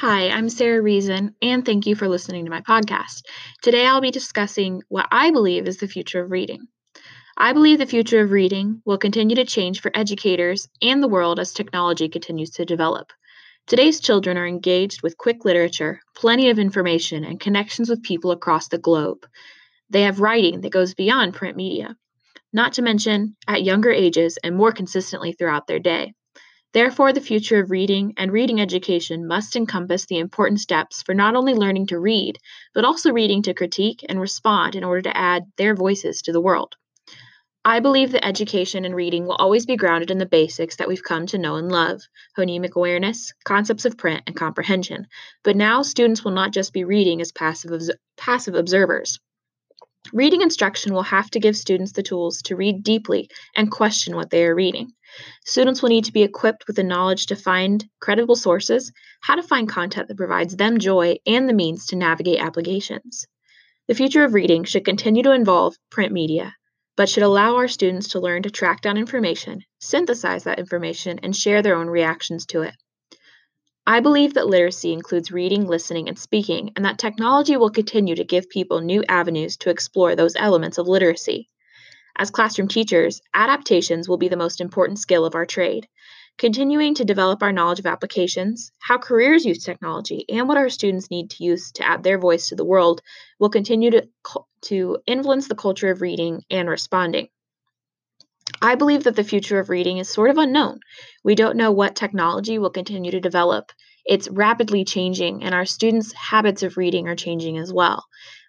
Hi, I'm Sarah Reason, and thank you for listening to my podcast. Today I'll be discussing what I believe is the future of reading. I believe the future of reading will continue to change for educators and the world as technology continues to develop. Today's children are engaged with quick literature, plenty of information, and connections with people across the globe. They have writing that goes beyond print media, not to mention at younger ages and more consistently throughout their day. Therefore, the future of reading and reading education must encompass the important steps for not only learning to read, but also reading to critique and respond in order to add their voices to the world. I believe that education and reading will always be grounded in the basics that we've come to know and love phonemic awareness, concepts of print, and comprehension. But now students will not just be reading as passive, passive observers. Reading instruction will have to give students the tools to read deeply and question what they are reading. Students will need to be equipped with the knowledge to find credible sources, how to find content that provides them joy, and the means to navigate applications. The future of reading should continue to involve print media, but should allow our students to learn to track down information, synthesize that information, and share their own reactions to it. I believe that literacy includes reading, listening, and speaking, and that technology will continue to give people new avenues to explore those elements of literacy. As classroom teachers, adaptations will be the most important skill of our trade. Continuing to develop our knowledge of applications, how careers use technology, and what our students need to use to add their voice to the world will continue to, to influence the culture of reading and responding. I believe that the future of reading is sort of unknown. We don't know what technology will continue to develop. It's rapidly changing, and our students' habits of reading are changing as well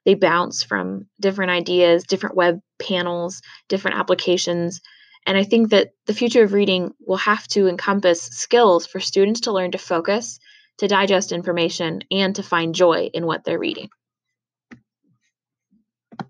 they bounce from different ideas, different web panels, different applications. And I think that the future of reading will have to encompass skills for students to learn to focus, to digest information, and to find joy in what they're reading.